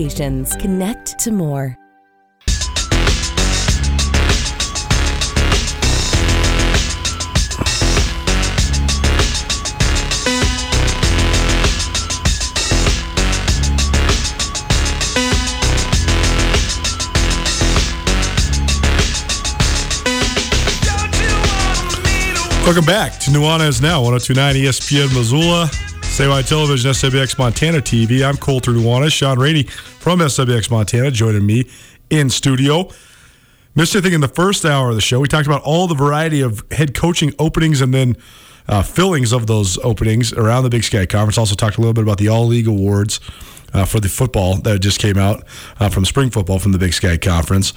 Connect to more. Welcome back to Nuanez Now, 1029 ESPN Missoula, Statewide Television, SWX Montana TV. I'm Colter Nuanez. Shaun Rainey from SWX Montana joining me in studio. Missed anything in the first hour of the show. We talked about all the variety of head coaching openings and then uh, fillings of those openings around the Big Sky Conference. Also talked a little bit about the All League Awards uh, for the football that just came out uh, from spring football from the Big Sky Conference.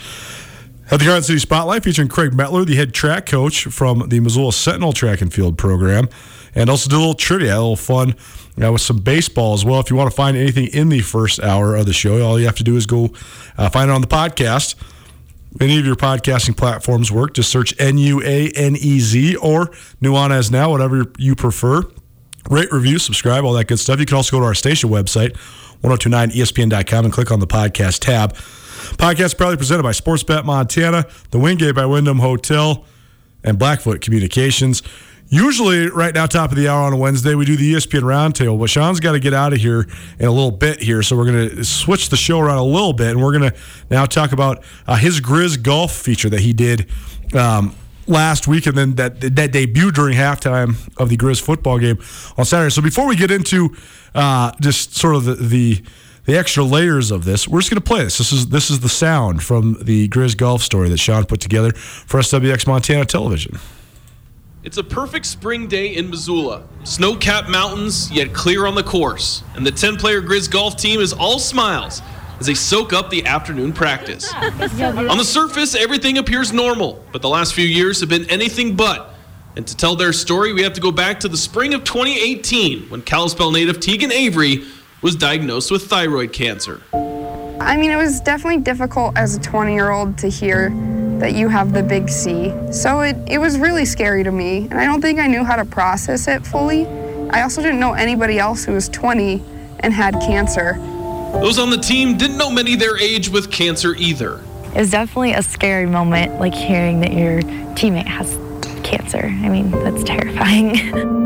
At the Garden City Spotlight, featuring Craig Metler, the head track coach from the Missoula Sentinel Track and Field program, and also do a little trivia, a little fun uh, with some baseball as well. If you want to find anything in the first hour of the show, all you have to do is go uh, find it on the podcast. Any of your podcasting platforms work. Just search N U A N E Z or Nuanez Now, whatever you prefer. Rate, review, subscribe, all that good stuff. You can also go to our station website, 1029ESPN.com, and click on the podcast tab. Podcast proudly presented by Sportsbet Montana, the Wingate by Wyndham Hotel, and Blackfoot Communications. Usually, right now, top of the hour on a Wednesday, we do the ESPN Roundtable, but Shaun's got to get out of here in a little bit here, so we're going to switch the show around a little bit, and we're going to now talk about uh, his Griz golf feature that he did um, last week, and then that that debuted during halftime of the Griz football game on Saturday. So before we get into uh, just sort of the, the the extra layers of this, we're just going to play this. This is this is the sound from the Griz golf story that Shaun put together for SWX Montana Television. It's a perfect spring day in Missoula. Snow capped mountains, yet clear on the course. And the 10 player Griz golf team is all smiles as they soak up the afternoon practice. on the surface, everything appears normal, but the last few years have been anything but. And to tell their story, we have to go back to the spring of 2018 when Kalispell native Tegan Avery was diagnosed with thyroid cancer. I mean, it was definitely difficult as a 20 year old to hear that you have the big C. So it, it was really scary to me, and I don't think I knew how to process it fully. I also didn't know anybody else who was 20 and had cancer. Those on the team didn't know many their age with cancer either. It was definitely a scary moment, like hearing that your teammate has cancer. I mean, that's terrifying.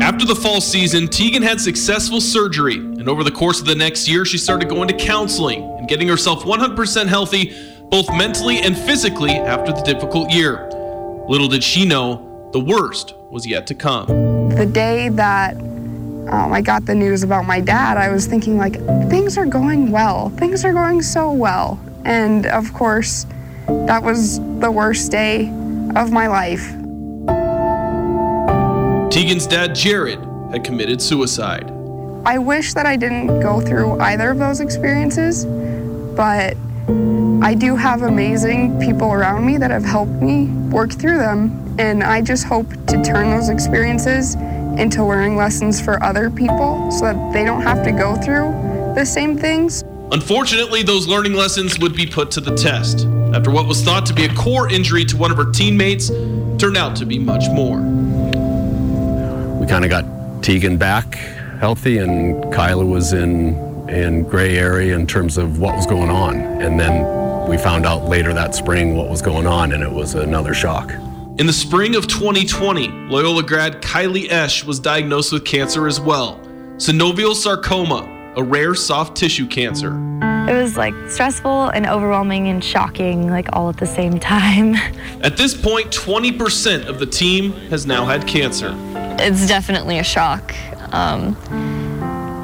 After the fall season, Tegan had successful surgery, and over the course of the next year, she started going to counseling and getting herself 100% healthy, both mentally and physically, after the difficult year. Little did she know, the worst was yet to come. The day that um, I got the news about my dad, I was thinking, like, things are going well. Things are going so well. And of course, that was the worst day of my life. Tegan's dad, Jared, had committed suicide. I wish that I didn't go through either of those experiences, but I do have amazing people around me that have helped me work through them. And I just hope to turn those experiences into learning lessons for other people so that they don't have to go through the same things. Unfortunately, those learning lessons would be put to the test after what was thought to be a core injury to one of her teammates turned out to be much more. We kind of got Tegan back healthy, and Kyla was in in gray area in terms of what was going on. And then we found out later that spring what was going on, and it was another shock. In the spring of 2020, Loyola grad Kylie Esch was diagnosed with cancer as well synovial sarcoma, a rare soft tissue cancer. It was like stressful and overwhelming and shocking, like all at the same time. At this point, 20% of the team has now had cancer. It's definitely a shock. Um,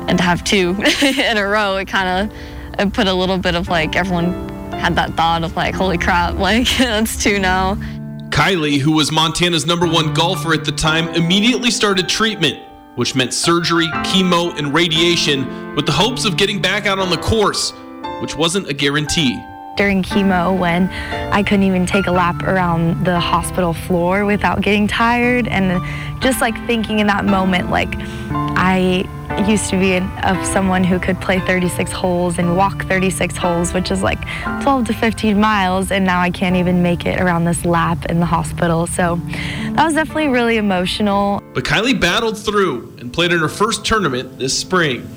and to have two in a row, it kind of put a little bit of like everyone had that thought of like, holy crap, like that's two now. Kylie, who was Montana's number one golfer at the time, immediately started treatment, which meant surgery, chemo, and radiation, with the hopes of getting back out on the course, which wasn't a guarantee during chemo when I couldn't even take a lap around the hospital floor without getting tired and just like thinking in that moment like I used to be of someone who could play 36 holes and walk 36 holes which is like 12 to 15 miles and now I can't even make it around this lap in the hospital so that was definitely really emotional. But Kylie battled through and played in her first tournament this spring.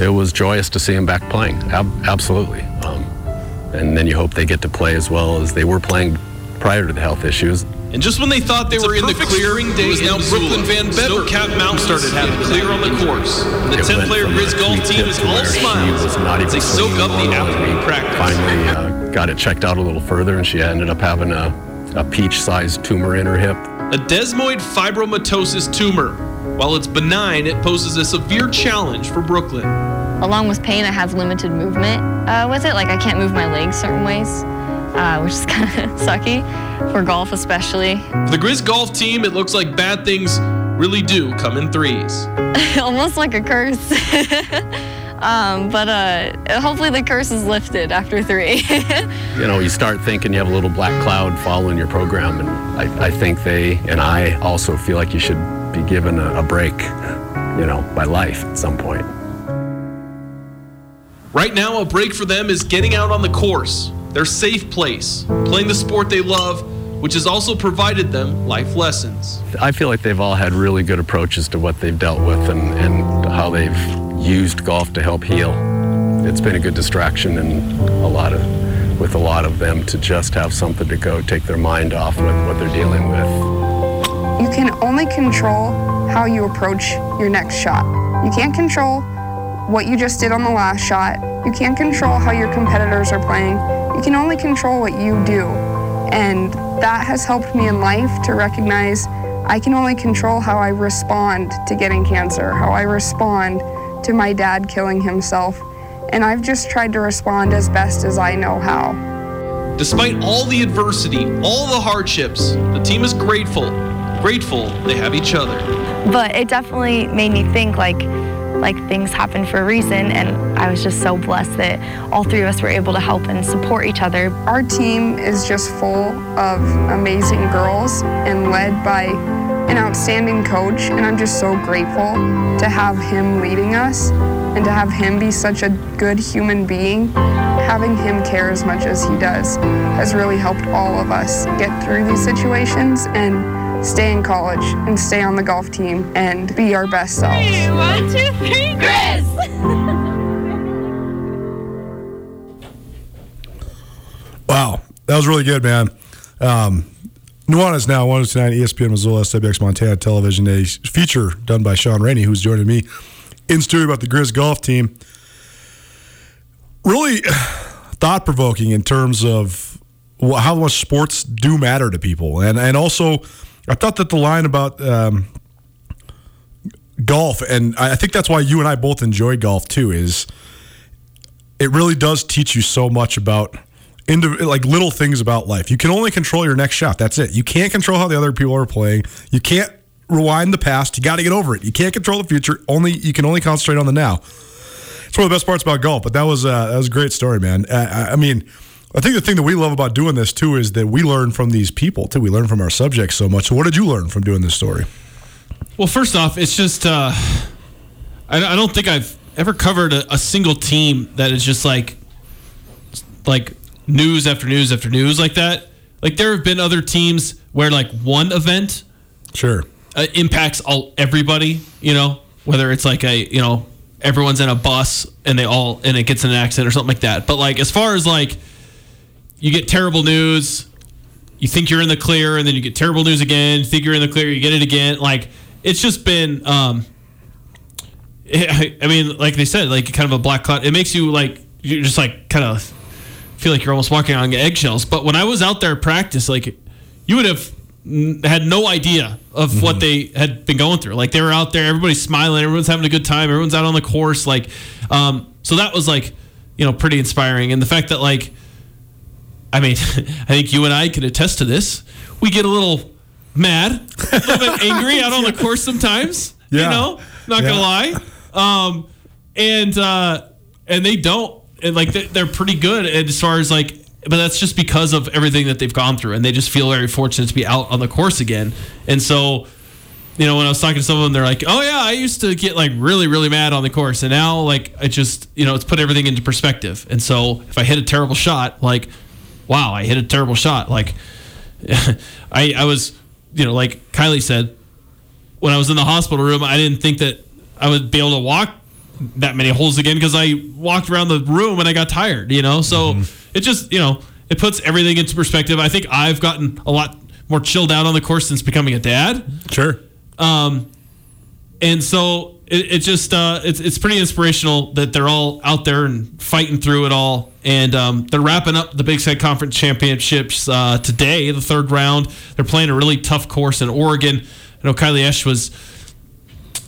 It was joyous to see him back playing. Ab- absolutely. Um, and then you hope they get to play as well as they were playing prior to the health issues. And just when they thought they it's were in the clear, day was now Brooklyn Van Bever. Cap Mountain started having clear on the course. And the 10-player Griz golf team is all smiles was not even they soak up the afternoon practice. Finally uh, got it checked out a little further, and she ended up having a, a peach-sized tumor in her hip. A desmoid fibromatosis tumor. While it's benign, it poses a severe challenge for Brooklyn. Along with pain, I have limited movement uh, with it. Like I can't move my legs certain ways, uh, which is kind of sucky for golf, especially. For the Griz golf team, it looks like bad things really do come in threes. Almost like a curse. um, but uh, hopefully the curse is lifted after three. you know, you start thinking you have a little black cloud following your program, and I, I think they and I also feel like you should be given a, a break, you know, by life at some point. Right now, a break for them is getting out on the course, their safe place, playing the sport they love, which has also provided them life lessons. I feel like they've all had really good approaches to what they've dealt with and, and how they've used golf to help heal. It's been a good distraction and a lot of with a lot of them to just have something to go take their mind off with what they're dealing with. You can only control how you approach your next shot. You can't control what you just did on the last shot. You can't control how your competitors are playing. You can only control what you do. And that has helped me in life to recognize I can only control how I respond to getting cancer, how I respond to my dad killing himself. And I've just tried to respond as best as I know how. Despite all the adversity, all the hardships, the team is grateful. Grateful they have each other. But it definitely made me think like like things happen for a reason and I was just so blessed that all three of us were able to help and support each other. Our team is just full of amazing girls and led by an outstanding coach and I'm just so grateful to have him leading us and to have him be such a good human being. Having him care as much as he does has really helped all of us get through these situations and stay in college and stay on the golf team and be our best selves. Three, one, two, three, Chris! wow, that was really good, man. Um, Nuanez now 1029 ESPN Missoula, SWX Montana Television, a feature done by Shaun Rainey, who's joining me in studio about the Griz golf team. Really thought provoking in terms of how much sports do matter to people, and and also I thought that the line about um, golf, and I think that's why you and I both enjoy golf too, is it really does teach you so much about like little things about life. You can only control your next shot. That's it. You can't control how the other people are playing. You can't rewind the past. You got to get over it. You can't control the future. Only you can only concentrate on the now. It's one of the best parts about golf. But that was uh, that was a great story, man. I mean, I think the thing that we love about doing this too is that we learn from these people too. We learn from our subjects so much. So, what did you learn from doing this story? Well, first off, it's just uh, I, I don't think I've ever covered a, a single team that is just like like news after news after news like that. Like there have been other teams where like one event Sure. uh, impacts all everybody. You know, whether it's like a you know everyone's in a bus and they all and it gets in an accident or something like that. But like as far as like you get terrible news, you think you're in the clear, and then you get terrible news again. Think you're in the clear, you get it again. Like it's just been. um I mean, like they said, like kind of a black cloud. It makes you like you're just like kind of feel like you're almost walking on eggshells. But when I was out there at practice, like you would have had no idea of what they had been going through. Like they were out there, everybody's smiling, everyone's having a good time, everyone's out on the course. Like, um, so that was like, you know, pretty inspiring. And the fact that like, I mean, I think you and I can attest to this. We get a little mad, a little bit angry out on the course sometimes. Yeah. You know, not Yeah. gonna lie. Um, and uh, and they don't, and like they- they're pretty good as far as like, but that's just because of everything that they've gone through, and they just feel very fortunate to be out on the course again. And so, you know, when I was talking to some of them, they're like, "Oh yeah, I used to get like really, really mad on the course, and now like I just, you know, it's put everything into perspective. And so if I hit a terrible shot, like, wow, I hit a terrible shot. Like, I I was, you know, like Kylie said, when I was in the hospital room, I didn't think that I would be able to walk that many holes again because I walked around the room and I got tired, you know? So it just, you know, it puts everything into perspective. I think I've gotten a lot more chilled out on the course since becoming a dad. Sure. Um, and so it, it just uh, it's it's pretty inspirational that they're all out there and fighting through it all. And um, they're wrapping up the Big Sky Conference Championships uh, today, the third round. They're playing a really tough course in Oregon. I know Kylie Esch was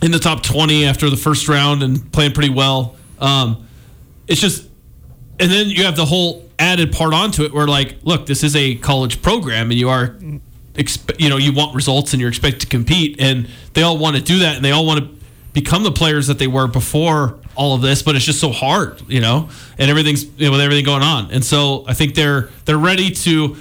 in the top 20 after the first round and playing pretty well. Um, it's just, and then you have the whole added part onto it where like, look, this is a college program and you are, you know, you want results and you're expected to compete and they all want to do that and they all want to become the players that they were before all of this, but it's just so hard, you know, and everything's you know, with everything going on. And so I think they're, they're ready to,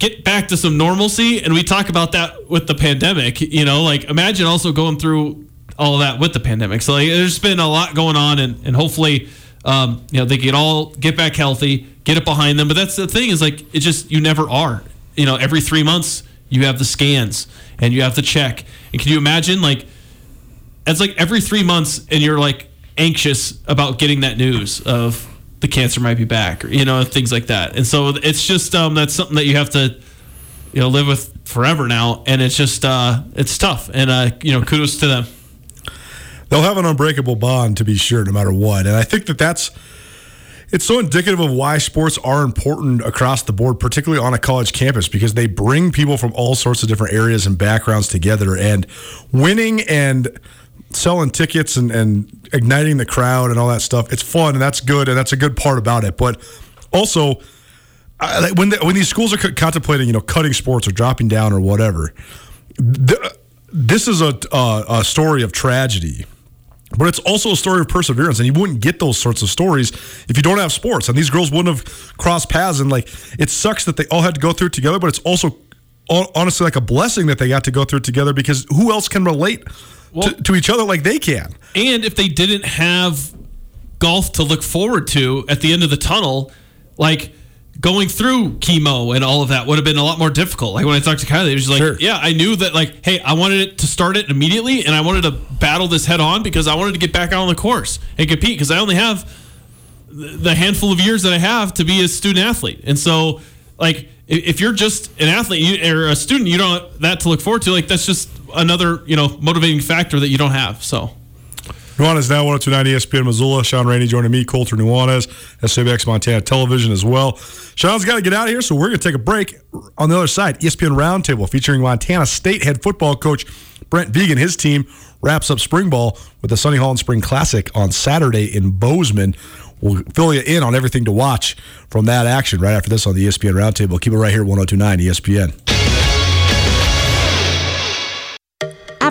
get back to some normalcy. And we talk about that with the pandemic you know? Like imagine also going through all of that with the pandemic. So like there's been a lot going on and, and hopefully um, you know they can all get back healthy get it behind them. But that's the thing is like it just you never are you know every three months you have the scans and you have the check. And can you imagine like it's like every three months and you're like anxious about getting that news of the cancer might be back or you know things like that. And so it's just um, that's something that you have to you know live with forever now and it's just uh, it's tough. And uh, you know kudos to them. They'll have an unbreakable bond to be sure, no matter what. And I think that that's it's so indicative of why sports are important across the board, particularly on a college campus, because they bring people from all sorts of different areas and backgrounds together. And winning and selling tickets and, and igniting the crowd and all that stuff, it's fun and that's good and that's a good part about it. But also, I, when the, when these schools are co- contemplating, you know, cutting sports or dropping down or whatever, th- this is a, a a story of tragedy. But it's also a story of perseverance, and you wouldn't get those sorts of stories if you don't have sports. And these girls wouldn't have crossed paths. And like, it sucks that they all had to go through it together, but it's also honestly like a blessing that they got to go through it together because who else can relate to, to each other like they can? and if they didn't have golf to look forward to at the end of the tunnel like going through chemo and all of that would have been a lot more difficult. Like when I talked to Kylie, it was like, Sure. yeah, I knew that like, hey, I wanted it to start it immediately, and I wanted to battle this head on because I wanted to get back out on the course and compete because I only have the handful of years that I have to be a student athlete, and so like if you're just an athlete you, or a student, you don't have that to look forward to. Like that's just another you know motivating factor that you don't have. So. Nuanez now 1029 ESPN Missoula. Shaun Rainey joining me, Colter Nuanez, SWX Montana Television as well. Shaun's got to get out of here, so we're going to take a break. On the other side, ESPN Roundtable featuring Montana State head football coach Brent Vigen. His team wraps up spring ball with the Sonny Holland Spring Classic on Saturday in Bozeman. we'll fill you in on everything to watch from that action right after this on the ESPN Roundtable. Keep it right here, 1029 ESPN.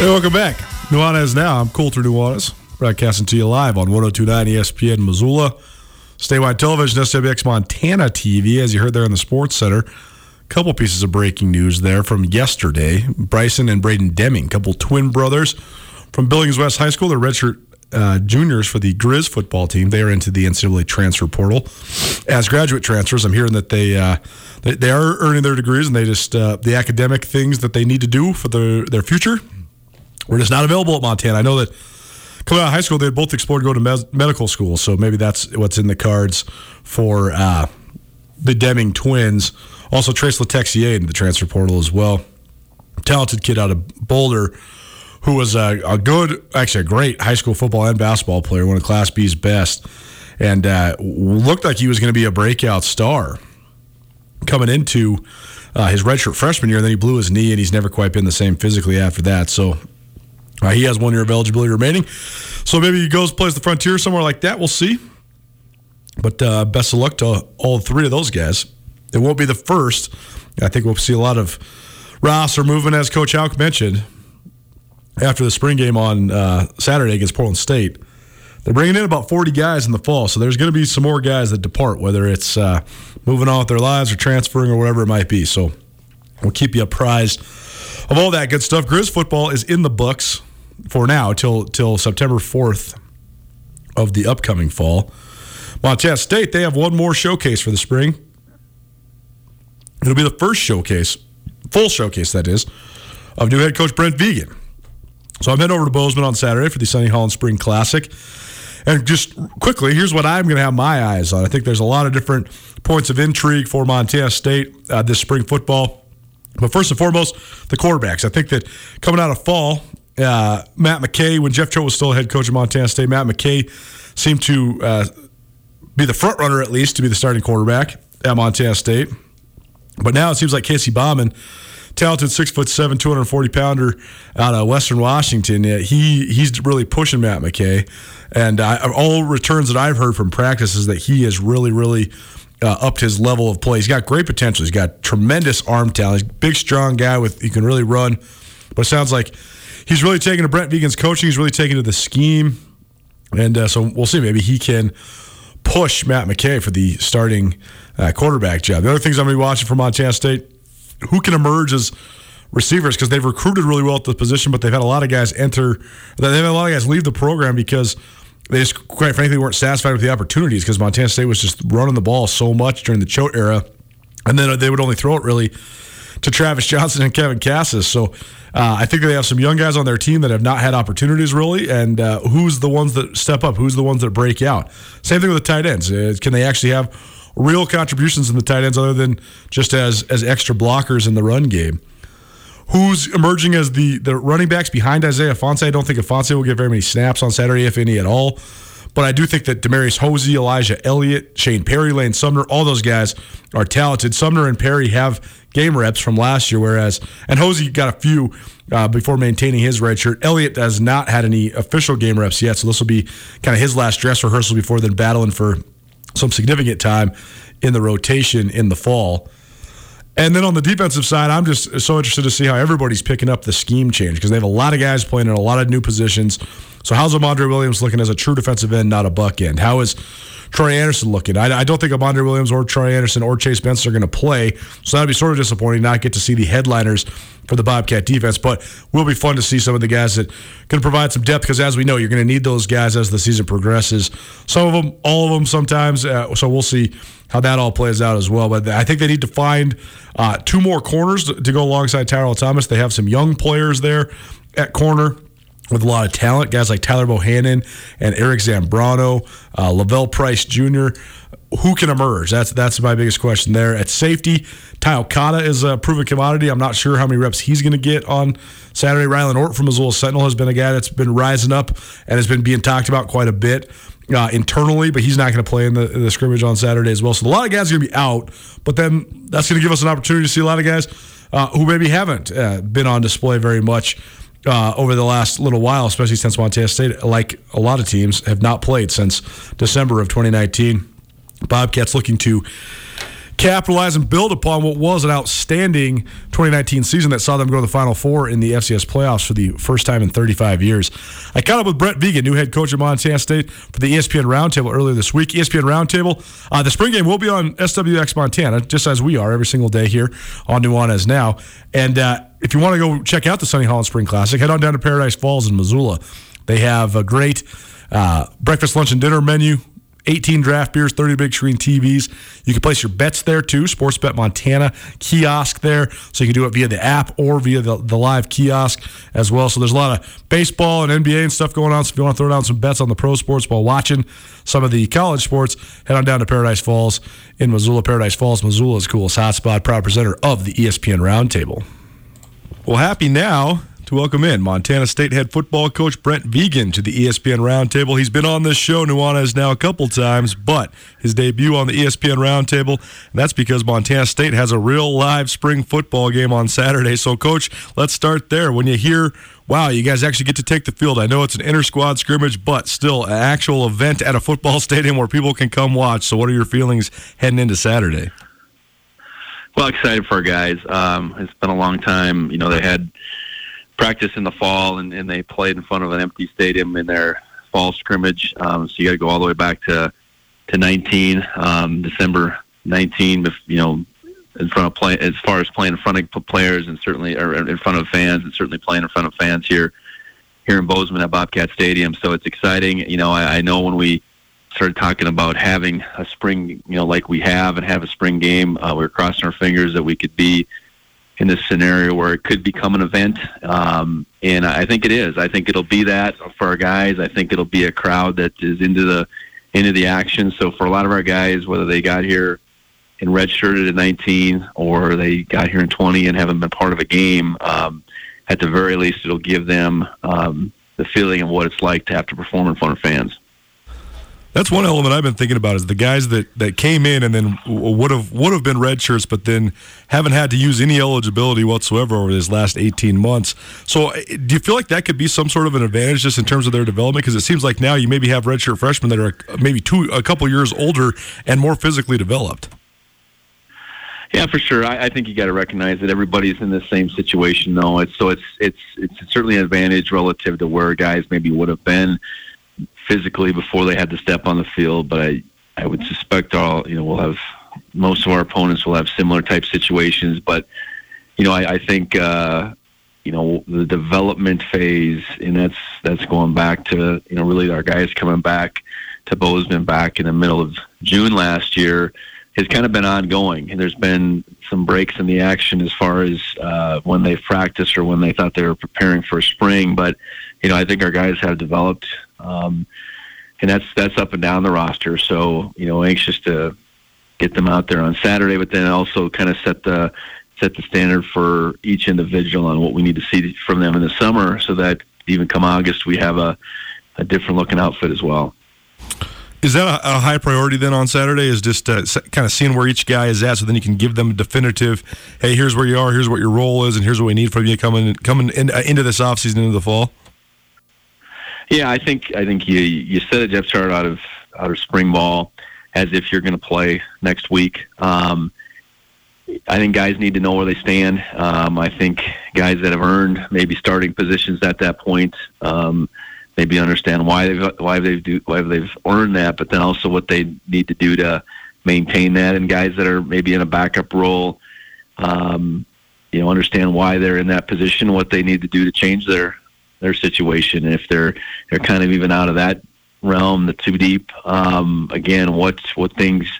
Hey, welcome back. Nuanez now. I'm Colter Nuanez, broadcasting to you live on 1029 ESPN Missoula, statewide television, SWX Montana TV, as you heard there in the Sports Center. A couple pieces of breaking news there from yesterday. Bryson and Braden Deming, couple twin brothers from Billings West High School. They're redshirt uh, juniors for the Griz football team. They are into the NCAA transfer portal as graduate transfers. I'm hearing that they uh, they, they, are earning their degrees and they just uh, the academic things that they need to do for their their future we're just not available at Montana. I know that coming out of high school, they had both explored going to med- medical school, so maybe that's what's in the cards for uh, the Deming twins. Also, Trace Letexier in the transfer portal as well. Talented kid out of Boulder who was a, a, good, actually a great high school football and basketball player, one of Class B's best, and uh, looked like he was going to be a breakout star coming into uh, his redshirt freshman year. And then he blew his knee, and he's never quite been the same physically after that. So uh, he has one year of eligibility remaining. So maybe he goes, plays the Frontier somewhere like that. We'll see. But uh, best of luck to all three of those guys. It won't be the first. I think we'll see a lot of roster movement, as Coach Hauck mentioned, after the spring game on uh, Saturday against Portland State. They're bringing in about 40 guys in the fall, so there's going to be some more guys that depart, whether it's uh, moving on with their lives or transferring or whatever it might be. So we'll keep you apprised of all that good stuff. Griz football is in the books for now till till September 4th of the upcoming fall. Montana State, they have one more showcase for the spring. It'll be the first showcase, full showcase that is, of new head coach Brent Vigen. So I'm heading over to Bozeman on Saturday for the Sonny Holland Spring Classic. And just quickly, here's what I'm going to have my eyes on. I think there's a lot of different points of intrigue for Montana State uh, this spring football. But first and foremost, the quarterbacks. I think that coming out of fall, uh, Matt McKay, when Jeff Choate was still head coach of Montana State, Matt McKay seemed to uh, be the front runner at least to be the starting quarterback at Montana State. But now it seems like Casey Bauman, talented six foot seven, 240 pounder out of Western Washington, he he's really pushing Matt McKay. And uh, all returns that I've heard from practice is that he has really, really uh, upped his level of play. He's got great potential. He's got tremendous arm talent. He's a big, strong guy with he can really run. But it sounds like he's really taken to Brent Vigen's coaching. He's really taken to the scheme, and uh, so we'll see. Maybe he can push Matt McKay for the starting uh, quarterback job. The other things I'm going to be watching for Montana State: who can emerge as receivers because they've recruited really well at the position, but they've had a lot of guys enter. They've had a lot of guys leave the program because they just, quite frankly, weren't satisfied with the opportunities because Montana State was just running the ball so much during the Choate era, and then they would only throw it really to Travis Johnson and Kevin Kassis. So uh, I think they have some young guys on their team that have not had opportunities really. And uh, who's the ones that step up? Who's the ones that break out? Same thing with the tight ends. Uh, can they actually have real contributions in the tight ends other than just as as extra blockers in the run game? Who's emerging as the the running backs behind Isaiah Ifanse? I don't think Ifanse will get very many snaps on Saturday, if any at all. But I do think that Demarius Hosey, Elijah Elliott, Shane Perry, Lane Sumner, all those guys are talented. Sumner and Perry have game reps from last year, whereas and Hosey got a few uh, before maintaining his red shirt. Elliott has not had any official game reps yet, so this will be kind of his last dress rehearsal before then battling for some significant time in the rotation in the fall. And then on the defensive side, I'm just so interested to see how everybody's picking up the scheme change because they have a lot of guys playing in a lot of new positions. So how's Amandre Williams looking as a true defensive end, not a buck end? How is Troy Andersen looking. I, I don't think Amandre Williams or Troy Andersen or Chase Benson are going to play, so that'd be sort of disappointing not get to see the headliners for the Bobcat defense. But will be fun to see some of the guys that can provide some depth because, as we know, you're going to need those guys as the season progresses. Some of them, all of them, sometimes. Uh, so we'll see how that all plays out as well. But I think they need to find uh, two more corners to, to go alongside Tyrell Thomas. They have some young players there at corner with a lot of talent, guys like Tyler Bohannon and Eric Zambrano, uh, Lavelle Price Jr. Who can emerge? That's that's my biggest question there. At safety, Ty Okada is a proven commodity. I'm not sure how many reps he's going to get on Saturday. Rylan Ort from Missoula Sentinel has been a guy that's been rising up and has been being talked about quite a bit. Uh, internally, but he's not going to play in the, the, scrimmage on Saturday as well. So a lot of guys are going to be out, but then that's going to give us an opportunity to see a lot of guys uh, who maybe haven't uh, been on display very much uh, over the last little while, especially since Montana State, like a lot of teams, have not played since December of 2019. Bobcats looking to capitalize and build upon what was an outstanding 2019 season that saw them go to the Final Four in the FCS playoffs for the first time in 35 years. I caught up with Brent Vigen, new head coach of Montana State, for the ESPN Roundtable earlier this week. ESPN Roundtable, uh, the spring game will be on SWX Montana, just as we are every single day here on Nuanez Now. And uh, if you want to go check out the Sonny Holland Spring Classic, head on down to Paradise Falls in Missoula. They have a great uh, breakfast, lunch, and dinner menu 18 draft beers, 30 big screen TVs. You can place your bets there too. Sportsbet Montana kiosk there. So you can do it via the app or via the, the live kiosk as well. So there's a lot of baseball and NBA and stuff going on. So if you want to throw down some bets on the pro sports while watching some of the college sports, head on down to Paradise Falls in Missoula. Paradise Falls, Missoula's coolest hotspot, proud presenter of the ESPN Roundtable. Well, happy now to welcome in Montana State head football coach Brent Vigen to the ESPN Roundtable. He's been on this show, Nuanez, now a couple times, but his debut on the ESPN Roundtable, and that's because Montana State has a real live spring football game on Saturday. So, coach, let's start there. When you hear wow, you guys actually get to take the field. I know it's an inter squad scrimmage, but still an actual event at a football stadium where people can come watch. So, what are your feelings heading into Saturday? Well, excited for our guys. Um, it's been a long time. You know, they had practice in the fall, and, and they played in front of an empty stadium in their fall scrimmage. Um, so you got to go all the way back to to 19 um, December 19. You know, in front of play as far as playing in front of players and certainly or in front of fans and certainly playing in front of fans here here in Bozeman at Bobcat Stadium. So it's exciting. You know, I, I know when we started talking about having a spring, you know, like we have and have a spring game, uh, we we're crossing our fingers that we could be in this scenario where it could become an event. Um, and I think it is. I think it'll be that for our guys. I think it'll be a crowd that is into the into the action. So for a lot of our guys, whether they got here and redshirted at 19 or they got here in 20 and haven't been part of a game, um, at the very least, it'll give them um, the feeling of what it's like to have to perform in front of fans. That's one element I've been thinking about is the guys that, that came in and then would have would have been red shirts, but then haven't had to use any eligibility whatsoever over these last 18 months. So, uh, do you feel like that could be some sort of an advantage just in terms of their development? Because it seems like now you maybe have redshirt freshmen that are maybe two a couple years older and more physically developed. Yeah, for sure. I, I think you got to recognize that everybody's in the same situation, though. It's so it's it's it's certainly an advantage relative to where guys maybe would have been physically before they had to step on the field. But I, I would suspect all you know we'll have most of our opponents will have similar type situations. But you know, I, I think uh, you know the development phase, and that's that's going back to you know really our guys coming back to Bozeman back in the middle of June last year has kind of been ongoing, and there's been some breaks in the action as far as uh, when they practiced or when they thought they were preparing for spring. But you know, I think our guys have developed um, and that's that's up and down the roster. So you know, anxious to get them out there on Saturday, but then also kind of set the set the standard for each individual on what we need to see from them in the summer, so that even come August we have a a different looking outfit as well. Is that a, a, high priority then on Saturday? Is just uh, kind of seeing where each guy is at, so then you can give them a definitive, hey, here's where you are, here's what your role is, and here's what we need from you coming coming in, uh, into this offseason into the fall. Yeah, I think I think you you set a depth chart out of out of spring ball as if you're going to play next week. Um, I think guys need to know where they stand. Um, I think guys that have earned maybe starting positions at that point, um, maybe understand why they've why they've do why they've earned that, but then also what they need to do to maintain that, and guys that are maybe in a backup role, um, you know, understand why they're in that position, what they need to do to change their their situation, and if they're they're kind of even out of that realm, the too deep. Um, again, what what things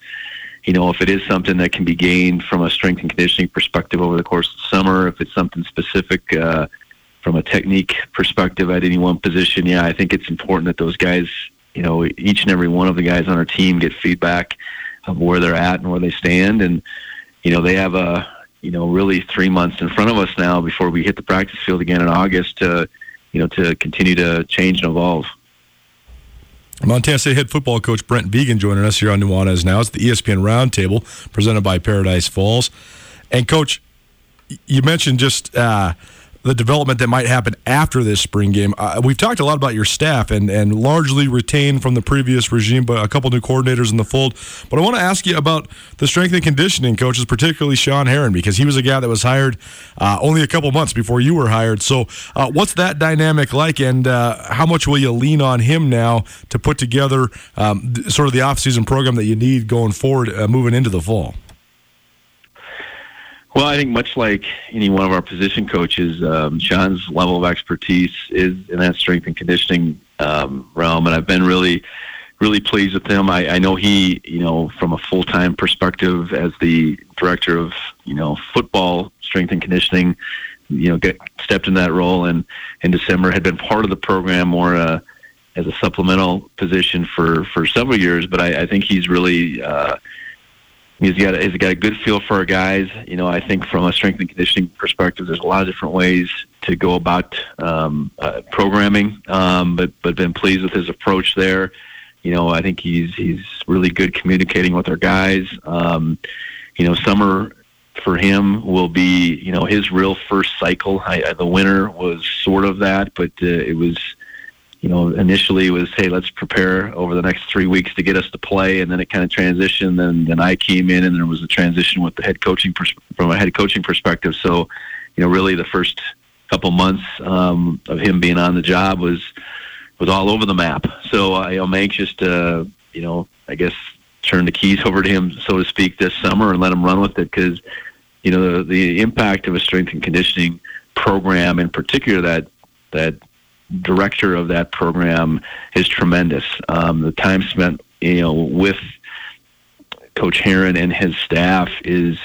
you know, if it is something that can be gained from a strength and conditioning perspective over the course of the summer, if it's something specific uh, from a technique perspective at any one position, yeah, I think it's important that those guys, you know, each and every one of the guys on our team get feedback of where they're at and where they stand. And, you know, they have a, you know, really three months in front of us now before we hit the practice field again in August to, you know, to continue to change and evolve. Montana State head football coach Brent Vigen joining us here on Nuanez now. It's the ESPN Roundtable presented by Paradise Falls. And, Coach, you mentioned just uh, the development that might happen after this spring game. Uh, we've talked a lot about your staff and, and largely retained from the previous regime, but a couple new coordinators in the fold. But I want to ask you about the strength and conditioning coaches, particularly Sean Heron, because he was a guy that was hired uh, only a couple months before you were hired. So, uh, what's that dynamic like, and uh, how much will you lean on him now to put together um, sort of the offseason program that you need going forward, uh, moving into the fall? Well, I think much like any one of our position coaches, um, Sean's level of expertise is in that strength and conditioning um, realm, and I've been really, really pleased with him. I, I know he, you know, from a full time perspective as the director of, you know, football strength and conditioning, you know, get, stepped in that role and in December had been part of the program more uh, as a supplemental position for for several years, but I, I think he's really. Uh, He's got a, he's got a good feel for our guys. You know, I think from a strength and conditioning perspective, there's a lot of different ways to go about um, uh, programming, um, but but been pleased with his approach there. You know, I think he's he's really good communicating with our guys. Um, you know, summer for him will be you know his real first cycle. I, the winter was sort of that, but uh, it was you know, initially it was, hey, let's prepare over the next three weeks to get us to play, and then it kind of transitioned. And then I came in, and there was a transition with the head coaching pers- from a head coaching perspective. So, you know, really the first couple months um, of him being on the job was was all over the map. So I, I'm anxious to, you know, I guess turn the keys over to him, so to speak, this summer and let him run with it because, you know, the, the impact of a strength and conditioning program, in particular, that that director of that program is tremendous. Um, the time spent, you know, with Coach Heron and his staff is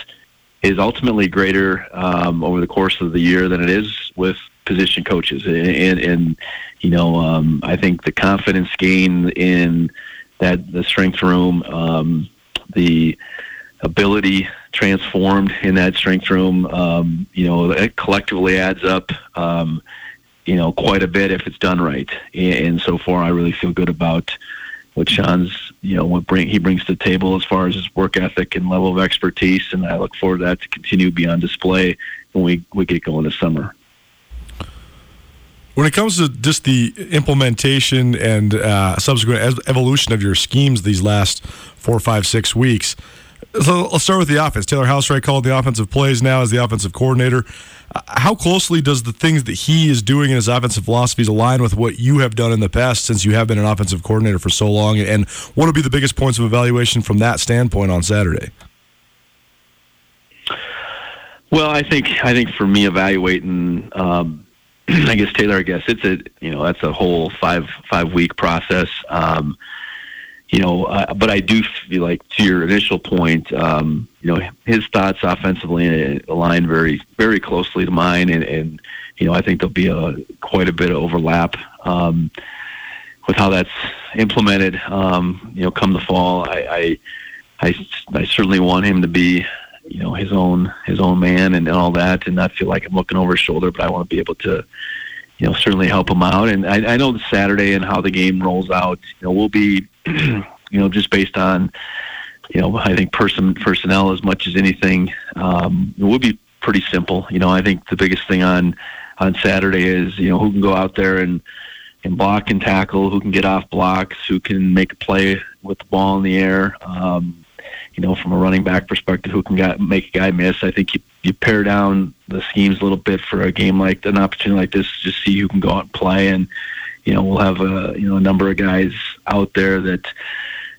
is ultimately greater um, over the course of the year than it is with position coaches. And, and, and you know, um, I think the confidence gain in that the strength room, um, the ability transformed in that strength room, um, you know, it collectively adds up. You know, quite a bit if it's done right. And so far, I really feel good about what Sean's, you know, what bring he brings to the table as far as his work ethic and level of expertise. And I look forward to that to continue to be on display when we, we get going this summer. When it comes to just the implementation and uh, subsequent evolution of your schemes these last four, five, six weeks, so let's start with the offense. Taylor Housewright called the offensive plays now as the offensive coordinator. How closely does the things that he is doing in his offensive philosophies align with what you have done in the past since you have been an offensive coordinator for so long? And what would be the biggest points of evaluation from that standpoint on Saturday? Well, I think I think for me evaluating, um, I guess Taylor, I guess it's a you know that's a whole five five week process. Um, you know, uh, but I do feel like to your initial point, um, you know, his thoughts offensively align very, very closely to mine, and, and you know, I think there'll be a quite a bit of overlap um, with how that's implemented. Um, you know, come the fall, I, I, I, I certainly want him to be, you know, his own his own man and, and all that, and not feel like I'm looking over his shoulder. But I want to be able to, you know, certainly help him out. And I, I know the Saturday and how the game rolls out, you know, we'll be you know, just based on, you know, I think person personnel as much as anything, um, it would be pretty simple. You know, I think the biggest thing on on Saturday is you know who can go out there and and block and tackle, who can get off blocks, who can make a play with the ball in the air. Um, you know, from a running back perspective, who can got, make a guy miss. I think you you pare down the schemes a little bit for a game like an opportunity like this, just see who can go out and play and you know, we'll have a you know a number of guys out there that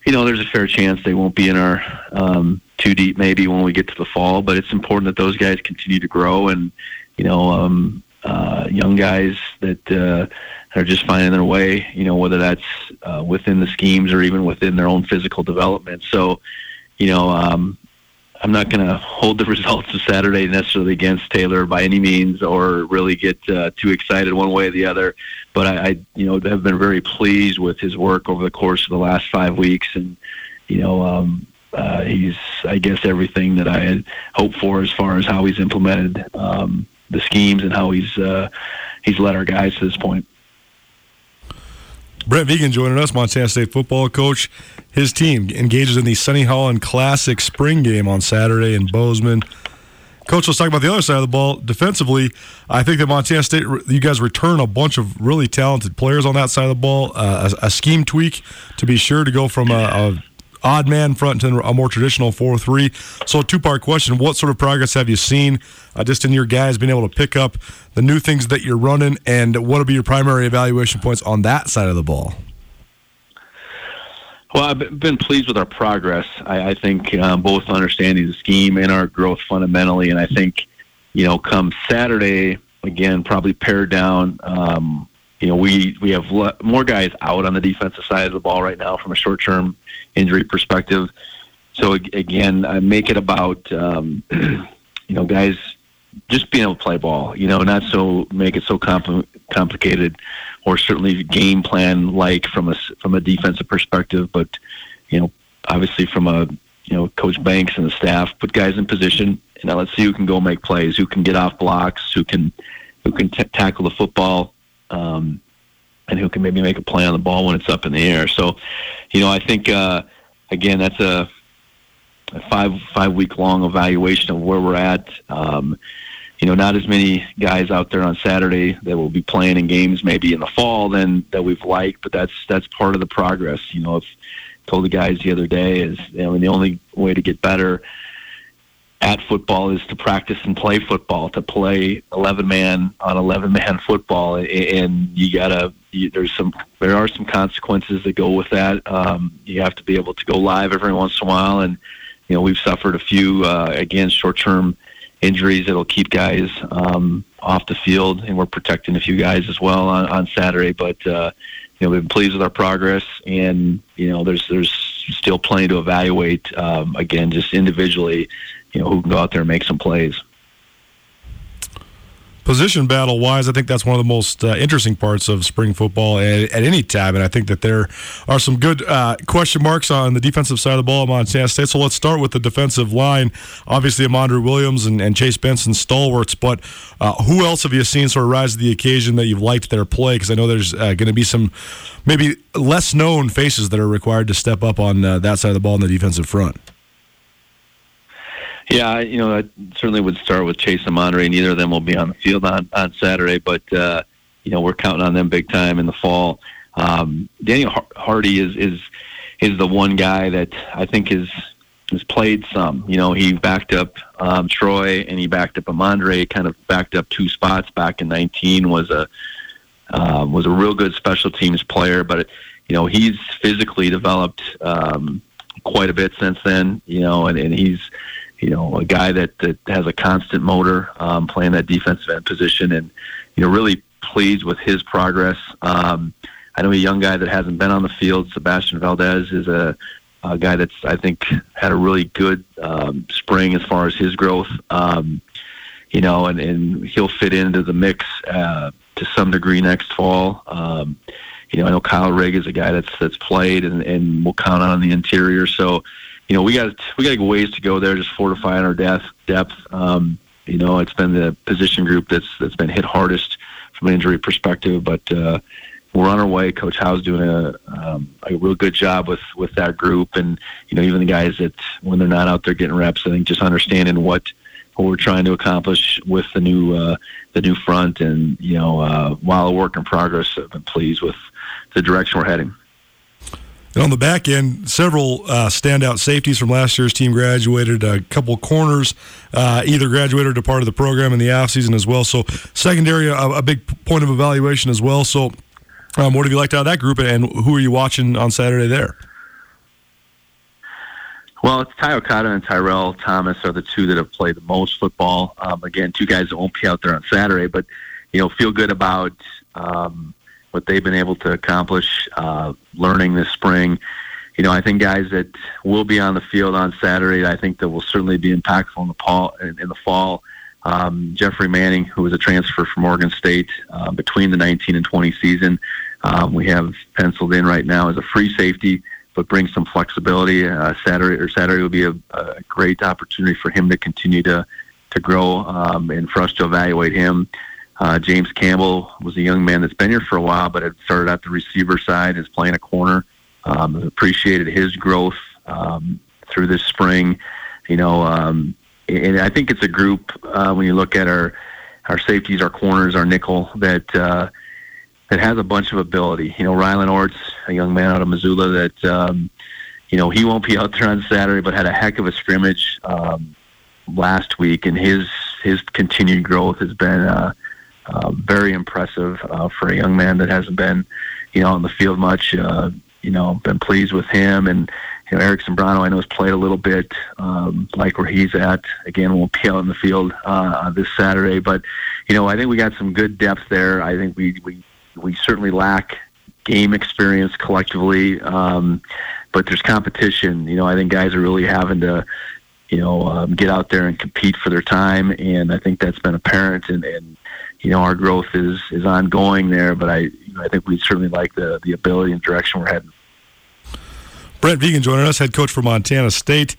you know there's a fair chance they won't be in our um, too deep maybe when we get to the fall. But it's important that those guys continue to grow and you know um, uh, young guys that uh, are just finding their way. You know whether that's uh, within the schemes or even within their own physical development. So you know. Um, I'm not going to hold the results of Saturday necessarily against Taylor by any means, or really get uh, too excited one way or the other. But I, I, you know, have been very pleased with his work over the course of the last five weeks, and you know, um, uh, he's, I guess, everything that I had hoped for as far as how he's implemented um, the schemes and how he's uh, he's led our guys to this point. Brent Vigen joining us, Montana State football coach. His team engages in the Sonny Holland Classic spring game on Saturday in Bozeman. Coach, let's talk about the other side of the ball. Defensively, I think that Montana State, you guys return a bunch of really talented players on that side of the ball. Uh, a, a, scheme tweak, to be sure, to go from a, a odd man front to a more traditional 4 3. So, two part question What sort of progress have you seen uh, just in your guys being able to pick up the new things that you're running, and what will be your primary evaluation points on that side of the ball? Well, I've been pleased with our progress. I, I think um, both understanding the scheme and our growth fundamentally, and I think you know, come Saturday again, probably pared down. Um, you know, we we have le- more guys out on the defensive side of the ball right now from a short term injury perspective. So again, I make it about um, you know guys just being able to play ball. You know, not so make it so compl- complicated, or certainly game plan like from a from a defensive perspective. But you know, obviously from a you know Coach Banks and the staff put guys in position, now let's see who can go make plays, who can get off blocks, who can who can t- tackle the football. Um, and who can maybe make a play on the ball when it's up in the air. So, you know, I think uh, again that's a, a five five week long evaluation of where we're at. Um, you know, not as many guys out there on Saturday that will be playing in games maybe in the fall than that we've liked, but that's that's part of the progress. You know, if told the guys the other day is you know, the only way to get better at football is to practice and play football, to play 11 man on 11 man football. And you gotta, you, there's some, there are some consequences that go with that. Um, you have to be able to go live every once in a while. And, you know, we've suffered a few, uh, again, short term injuries that'll keep guys, um, off the field. And we're protecting a few guys as well on, on Saturday. But, uh, you know, we've been pleased with our progress and, you know, there's, there's still plenty to evaluate, um, again, just individually you know who can go out there and make some plays. Position battle wise, I think that's one of the most uh, interesting parts of spring football at, at, any time, and I think that there are some good uh, question marks on the defensive side of the ball at Montana State. So let's start with the defensive line. Obviously, Amandre Williams and, and, Chase Benson stalwarts, but uh, who else have you seen sort of rise to the occasion that you've liked their play? Because I know there's uh, going to be some maybe less known faces that are required to step up on uh, that side of the ball in the defensive front. Yeah, you know, I certainly would start with Chase and Monterey. Neither of them will be on the field on, on Saturday, but, uh, you know, we're counting on them big time in the fall. Um, Daniel Hardy is, is, is the one guy that I think is, has played some. You know, he backed up um, Troy and he backed up Amandre, kind of backed up two spots back in 19, was a, uh, was a real good special teams player, but, you know, he's physically developed um, quite a bit since then, you know, and, and he's, you know, a guy that, that has a constant motor, um, playing that defensive end position, and you know, really pleased with his progress. Um, I know a young guy that hasn't been on the field, Sebastian Valdez, is a, a guy that's I think had a really good um, spring as far as his growth. Um, you know, and, and he'll fit into the mix uh, to some degree next fall. Um, you know, I know Kyle Rigg is a guy that's that's played and, and will count on the interior. So, you know, we got we got ways to go there, just fortifying our depth. Depth. Um, you know, it's been the position group that's that's been hit hardest from an injury perspective, but uh, we're on our way. Coach Howe's doing a um, a real good job with with that group, and you know, even the guys that when they're not out there getting reps, I think just understanding what what we're trying to accomplish with the new uh, the new front, and you know, uh, while a work in progress, I've been pleased with the direction we're heading. And on the back end, several uh, standout safeties from last year's team graduated. A couple corners uh, either graduated or departed the program in the offseason as well. So secondary, a, a, big point of evaluation as well. So Um, what have you liked out of that group, and who are you watching on Saturday there? Well, it's Ty Okada and Tyrell Thomas are the two that have played the most football. Um, again, two guys that won't be out there on Saturday, but you know, feel good about um, what they've been able to accomplish, uh, learning this spring. You know, I think guys that will be on the field on Saturday, I think that will certainly be impactful in the fall. In, the fall, um, Jeffrey Manning, who was a transfer from Oregon State uh, between the 19 and 20 season, um, we have penciled in right now as a free safety but brings some flexibility. Uh, Saturday or Saturday will be a, a, great opportunity for him to continue to to grow um, and for us to evaluate him. Uh, James Campbell was a young man that's been here for a while, but had started at the receiver side, is playing a corner. Um, appreciated his growth um, through this spring. You know, um, and I think it's a group uh, when you look at our our safeties, our corners, our nickel that. Uh, that has a bunch of ability. You know, Rylan Orts, a young man out of Missoula that, um, you know, he won't be out there on Saturday, but had a heck of a scrimmage um, last week, and his his continued growth has been uh, uh, very impressive uh, for a young man that hasn't been, you know, on the field much. Uh, you know, been pleased with him, and you know, Eric Sombrano, I know has played a little bit, um, like where he's at. Again, won't be out in the field uh, this Saturday, but you know, I think we got some good depth there. I think we we we certainly lack game experience collectively, um, but there's competition. You know, I think guys are really having to, you know, um, get out there and compete for their time, and I think that's been apparent. And, and you know, our growth is is ongoing there, but I, you know, I think we certainly like the the ability and direction we're heading. Brent Vigen joining us, head coach for Montana State.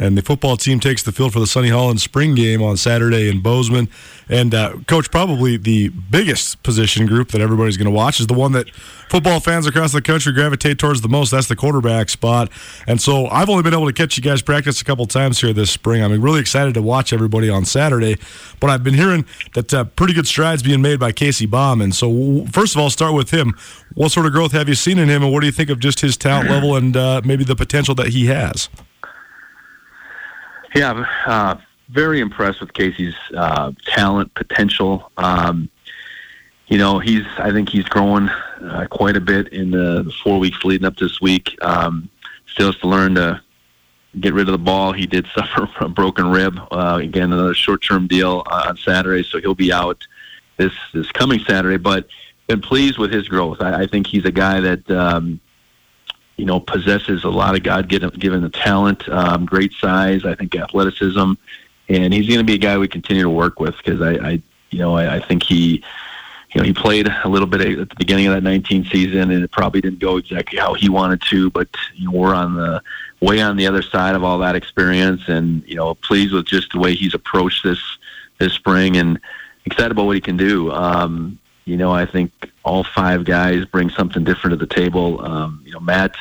And the football team takes the field for the Sonny Holland spring game on Saturday in Bozeman. And, uh, Coach, probably the biggest position group that everybody's going to watch is the one that football fans across the country gravitate towards the most. That's the quarterback spot. And so I've only been able to catch you guys practice a couple times here this spring. I'm really excited to watch everybody on Saturday. But I've been hearing that uh, pretty good strides being made by Casey Bauman. And so, first of all, start with him. What sort of growth have you seen in him, and what do you think of just his talent level and uh, maybe the potential that he has? Yeah, uh, very impressed with Casey's uh, talent potential. Um, you know, he's I think he's growing uh, quite a bit in the, four weeks leading up this week. Um, still has to learn to get rid of the ball. He did suffer from a broken rib. Uh, again, another short-term deal on Saturday, so he'll be out this this coming Saturday. But been pleased with his growth. I, I think he's a guy that. Um, you know, possesses a lot of God given the talent, um, great size, I think athleticism, and he's going to be a guy we continue to work with because I, I, you know, I, I think he, you know, he played a little bit at the beginning of that 19 season, and it probably didn't go exactly how he wanted to. But you know, we're on the way on the other side of all that experience, and you know, pleased with just the way he's approached this this spring, and excited about what he can do. Um, you know, I think all five guys bring something different to the table. Um, you know, Matt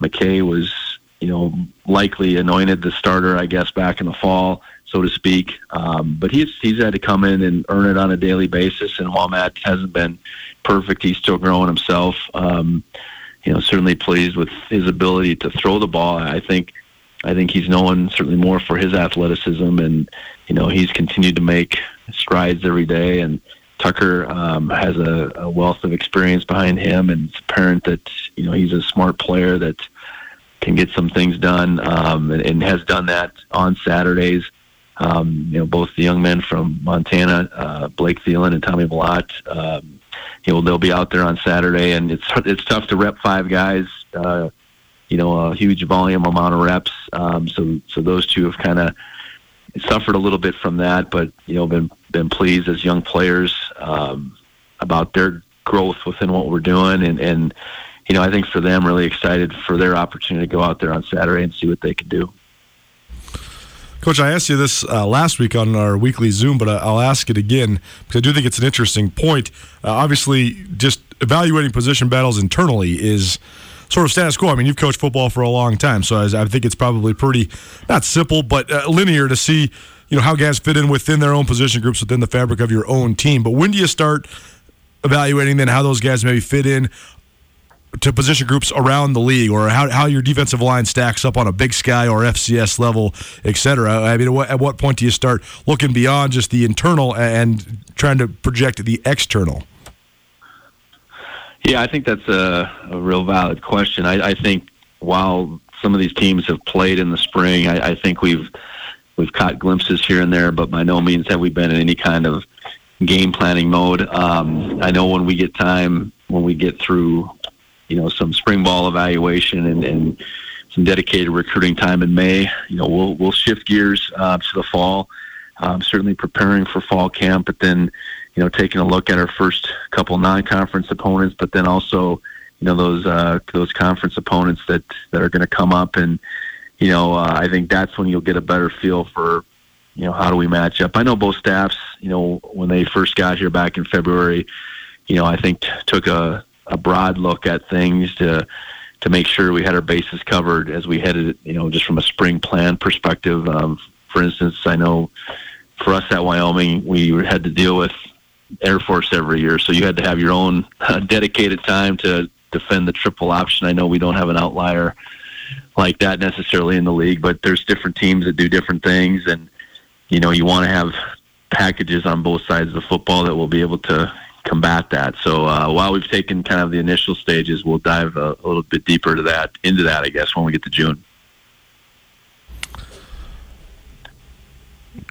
McKay was, you know, likely anointed the starter, I guess, back in the fall, so to speak. Um, but he's he's had to come in and earn it on a daily basis. And while Matt hasn't been perfect, he's still growing himself. Um, you know, certainly pleased with his ability to throw the ball. I think I think he's known certainly more for his athleticism, and you know, he's continued to make strides every day. And Tucker um, has a, a, wealth of experience behind him, and it's apparent that you know he's a smart player that can get some things done, um, and, and, has done that on Saturdays. Um, you know, both the young men from Montana, uh, Blake Thielen and Tommy Mellott, um, you know, they'll be out there on Saturday, and it's it's tough to rep five guys. Uh, you know, a huge volume amount of reps. Um, so so those two have kind of suffered a little bit from that, but you know, been been pleased as young players um, about their growth within what we're doing, and and you know, I think for them, really excited for their opportunity to go out there on Saturday and see what they can do. Coach, I asked you this uh, last week on our weekly Zoom, but I'll ask it again because I do think it's an interesting point. Uh, obviously, just evaluating position battles internally is sort of status quo. I mean, you've coached football for a long time, so I, think it's probably pretty not simple, but uh, linear to see you know how guys fit in within their own position groups within the fabric of your own team. But when do you start evaluating then how those guys maybe fit in? To position groups around the league, or how, how your defensive line stacks up on a Big Sky or FCS level, et cetera. I mean, at what point do you start looking beyond just the internal and trying to project the external? Yeah, I think that's a, a real valid question. I, I think while some of these teams have played in the spring, I, I think we've we've caught glimpses here and there, but by no means have we been in any kind of game planning mode. Um, I know when we get time, when we get through, you know, some spring ball evaluation and, and some dedicated recruiting time in May, you know, we'll we'll shift gears uh, to the fall. Um, certainly preparing for fall camp, but then, you know, taking a look at our first couple non-conference opponents, but then also, you know, those uh, those conference opponents that that are going to come up, and you know, uh, I think that's when you'll get a better feel for you know, how do we match up? I know both staffs, you know, when they first got here back in February, you know, I think t- took a, a broad look at things to to make sure we had our bases covered as we headed, you know, just from a spring plan perspective. Um, for instance, I know for us at Wyoming, we had to deal with Air Force every year, so you had to have your own uh, dedicated time to defend the triple option. I know we don't have an outlier like that necessarily in the league, but there's different teams that do different things, and you know, you want to have packages on both sides of the football that will be able to combat that. So uh, while we've taken kind of the initial stages, we'll dive a, a little bit deeper to that into that, I guess, when we get to June.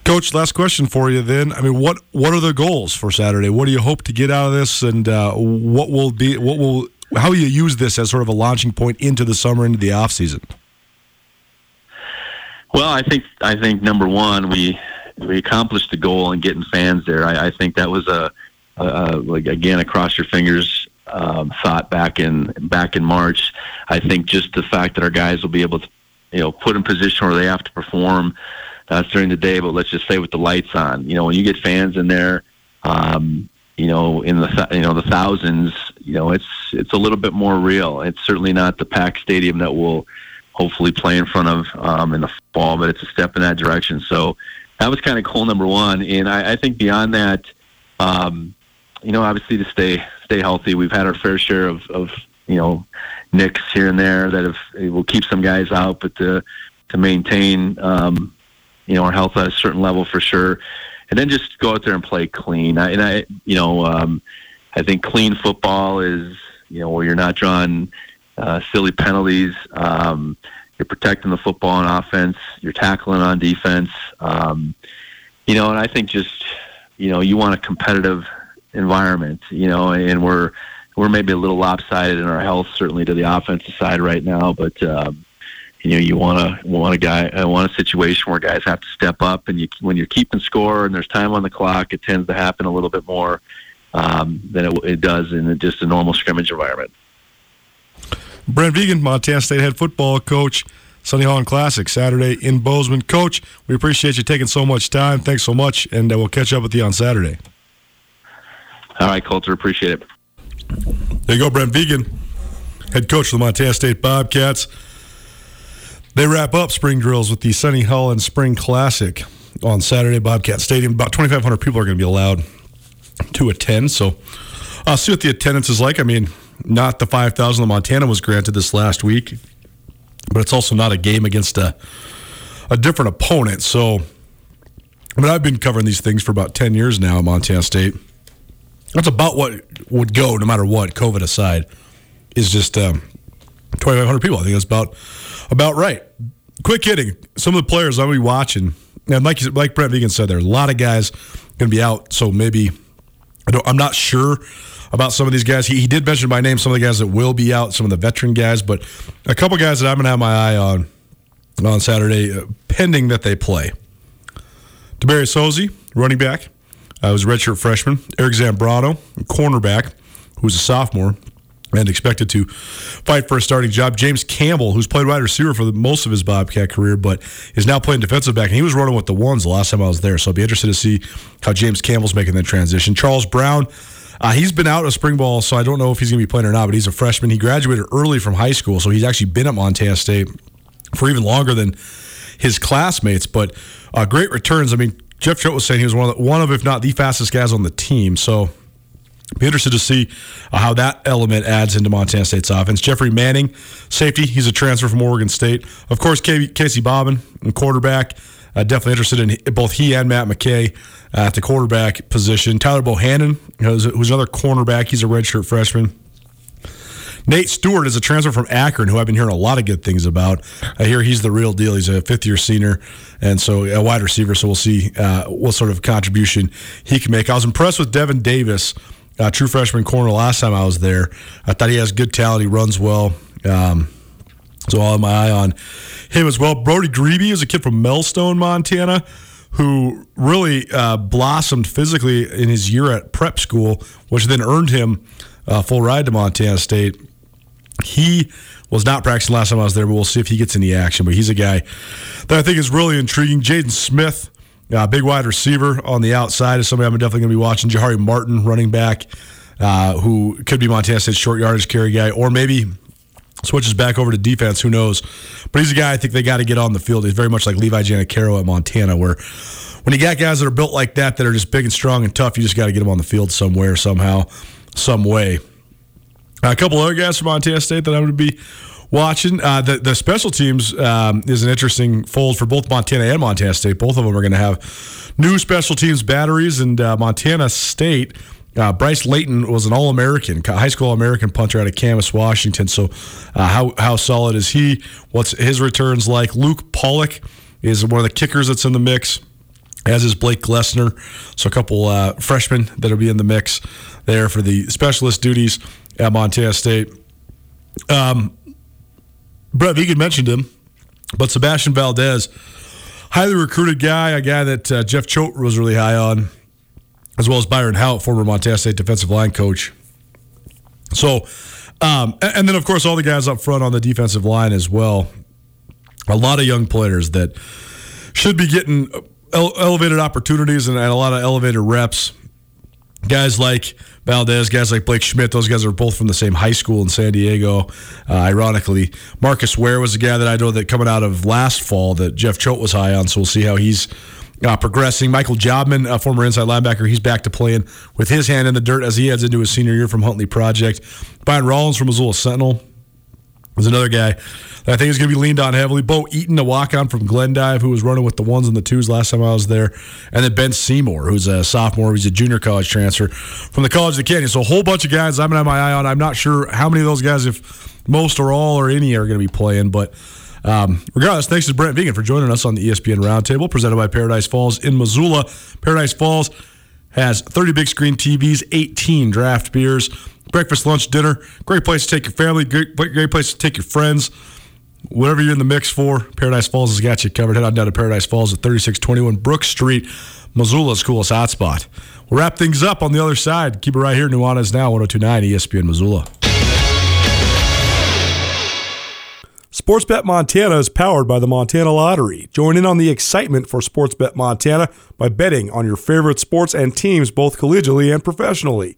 Coach, last question for you. Then, I mean, what what are the goals for Saturday? What do you hope to get out of this, and uh, what will be what will how will you use this as sort of a launching point into the summer, into the off season? Well, I think I think number one, we we accomplished the goal in getting fans there. I, I think that was a, a, like again across your fingers um, thought back in back in March. I think just the fact that our guys will be able to you know put in position where they have to perform uh, during the day, but let's just say with the lights on. You know, when you get fans in there. Um, you know, in the you know the thousands, you know, it's it's a little bit more real. It's certainly not the packed stadium that we'll hopefully play in front of um, in the fall, but it's a step in that direction. So that was kind of goal number one. And I, I think beyond that, um, you know, obviously to stay stay healthy, we've had our fair share of, of you know nicks here and there that have will keep some guys out, but to to maintain um, you know our health at a certain level for sure, and then just go out there and play clean. I, and I, you know, um, I think clean football is you know where you're not drawing uh, silly penalties. Um, you're protecting the football on offense. You're tackling on defense. Um, you know, and I think just you know you want a competitive environment. You know, and we're we're maybe a little lopsided in our health, certainly to the offensive side right now. But um, you know, you want to want a guy, uh, want a situation where guys have to step up, and you when you're keeping score and there's time on the clock, it tends to happen a little bit more um, than it, it does in just a normal scrimmage environment. Brent Vigen, Montana State head football coach, Sonny Holland Classic, Saturday in Bozeman. Coach, we appreciate you taking so much time. Thanks so much, and uh, we'll catch up with you on Saturday. All right, Colter, appreciate it. There you go, Brent Vigen, head coach of the Montana State Bobcats. They wrap up spring drills with the Sonny Holland Spring Classic on Saturday, Bobcat Stadium. About 2,500 people are going to be allowed to attend, so I'll see what the attendance is like. I mean, not the 5,000 that Montana was granted this last week, but it's also not a game against a, a different opponent. So, mean, I've been covering these things for about 10 years now at Montana State. That's about what would go, no matter what, COVID aside, is just um, 2,500 people. I think that's about about right. Quick hitting. Some of the players to be watching, and like like Brent Vigen said, there are a lot of guys going to be out. So maybe I am not sure about some of these guys. He, he did mention by name some of the guys that will be out, some of the veteran guys, but a couple guys that I'm going to have my eye on on Saturday, uh, pending that they play. Darius Hosey, running back, uh, was a redshirt freshman. Eric Zambrano, cornerback, who's a sophomore and expected to fight for a starting job. James Campbell, who's played wide receiver for the, most of his Bobcat career, but is now playing defensive back, and he was running with the ones the last time I was there. So I'll be interested to see how James Campbell's making that transition. Charles Brown, uh, he's been out of spring ball, so I don't know if he's going to be playing or not, but he's a freshman. He graduated early from high school, so he's actually been at Montana State for even longer than his classmates. But uh, great returns. I mean, Jeff Choate was saying he was one of, the, one of, if not the fastest guys on the team. So be interested to see uh, how that element adds into Montana State's offense. Jeffrey Manning, safety, he's a transfer from Oregon State. Of course, Casey Bauman, quarterback. Uh, definitely interested in both he and Matt McKay at the quarterback position. Tyler Bohannon, who's, who's another cornerback. He's a redshirt freshman. Nate Stewart is a transfer from Akron, who I've been hearing a lot of good things about. I hear he's the real deal. He's a fifth year senior, and so a wide receiver. So we'll see uh, what sort of contribution he can make. I was impressed with Devin Davis, uh, true freshman corner. Last time I was there, I thought he has good talent. He runs well. Um, so I'll have my eye on him as well. Brody Grebe is a kid from Melstone, Montana, who really uh, blossomed physically in his year at prep school, which then earned him a full ride to Montana State. He was not practicing last time I was there, but we'll see if he gets any action. But he's a guy that I think is really intriguing. Jaden Smith, uh, big wide receiver on the outside, is somebody I'm definitely going to be watching. Jahari Martin, running back, uh, who could be Montana State's short yardage carry guy, or maybe switches back over to defense. Who knows? But he's a guy I think they got to get on the field. He's very much like Levi Janacaro at Montana, where when you got guys that are built like that, that are just big and strong and tough, you just got to get them on the field somewhere, somehow, some way. A couple other guys from Montana State that I'm going to be watching. Uh, the, the special teams um, is an interesting fold for both Montana and Montana State. Both of them are going to have new special teams batteries, and uh, Montana State. Uh, Bryce Layton was an All American, high school American punter out of Camas, Washington. So, uh, how how solid is he? What's his returns like? Luke Pollock is one of the kickers that's in the mix, as is Blake Glessner. So, a couple uh, freshmen that'll be in the mix there for the specialist duties at Montana State. Um, Brent Vigen mentioned him, but Sebastian Valdez, highly recruited guy, a guy that uh, Jeff Choate was really high on, as well as Byron Hout, former Montana State defensive line coach. So, um, and then of course all the guys up front on the defensive line as well. A lot of young players that should be getting elevated opportunities and a lot of elevated reps. Guys like Valdez, guys like Blake Schmidt, those guys are both from the same high school in San Diego. Uh, ironically, Marcus Ware was a guy that I know that coming out of last fall that Jeff Choate was high on, so we'll see how he's uh, progressing. Michael Jobman, a former inside linebacker, he's back to playing with his hand in the dirt as he heads into his senior year from Huntley Project. Brian Rollins from Missoula Sentinel is another guy that I think is going to be leaned on heavily. Bo Eaton, a walk on from Glendive, who was running with the ones and the twos last time I was there. And then Ben Seymour, who's a sophomore. He's a junior college transfer from the College of the Canyon. So a whole bunch of guys I'm going to have my eye on. I'm not sure how many of those guys, if most or all or any, are going to be playing. But um, regardless, thanks to Brent Vigen for joining us on the ESPN Roundtable, presented by Paradise Falls in Missoula. Paradise Falls has 30 big screen TVs, 18 draft beers breakfast, lunch, dinner. Great place to take your family. Great, great place to take your friends. Whatever you're in the mix for, Paradise Falls has got you covered. Head on down to Paradise Falls at 3621 Brook Street, Missoula's coolest hotspot. We'll wrap things up on the other side. Keep it right here. Nuanez Now, 1029 ESPN Missoula. Sportsbet Montana is powered by the Montana Lottery. Join in on the excitement for Sportsbet Montana by betting on your favorite sports and teams both collegially and professionally.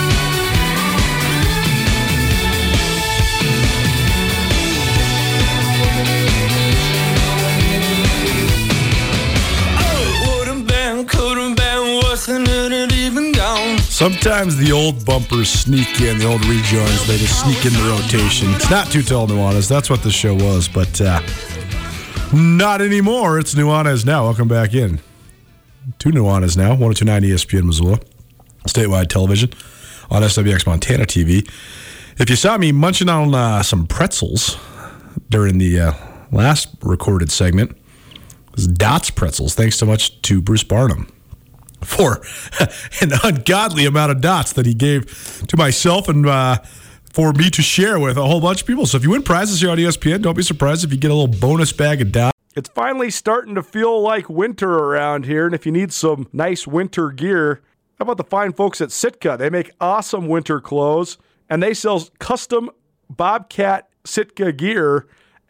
Sometimes the old bumpers sneak in, the old rejoins, they just sneak in the rotation. It's not too tall Nuanez. That's what the show was, but uh, not anymore. It's Nuanez now. Welcome back in to Nuanez now, 1029 ESPN Missoula, statewide television on SWX Montana TV. If you saw me munching on uh, some pretzels during the uh, last recorded segment, it was Dots pretzels. Thanks so much to Bruce Barnum for an ungodly amount of dots that he gave to myself and uh, for me to share with a whole bunch of people. So if you win prizes here on ESPN, don't be surprised if you get a little bonus bag of dots. It's finally starting to feel like winter around here, and if you need some nice winter gear, how about the fine folks at Sitka? They make awesome winter clothes, and they sell custom Bobcat Sitka gear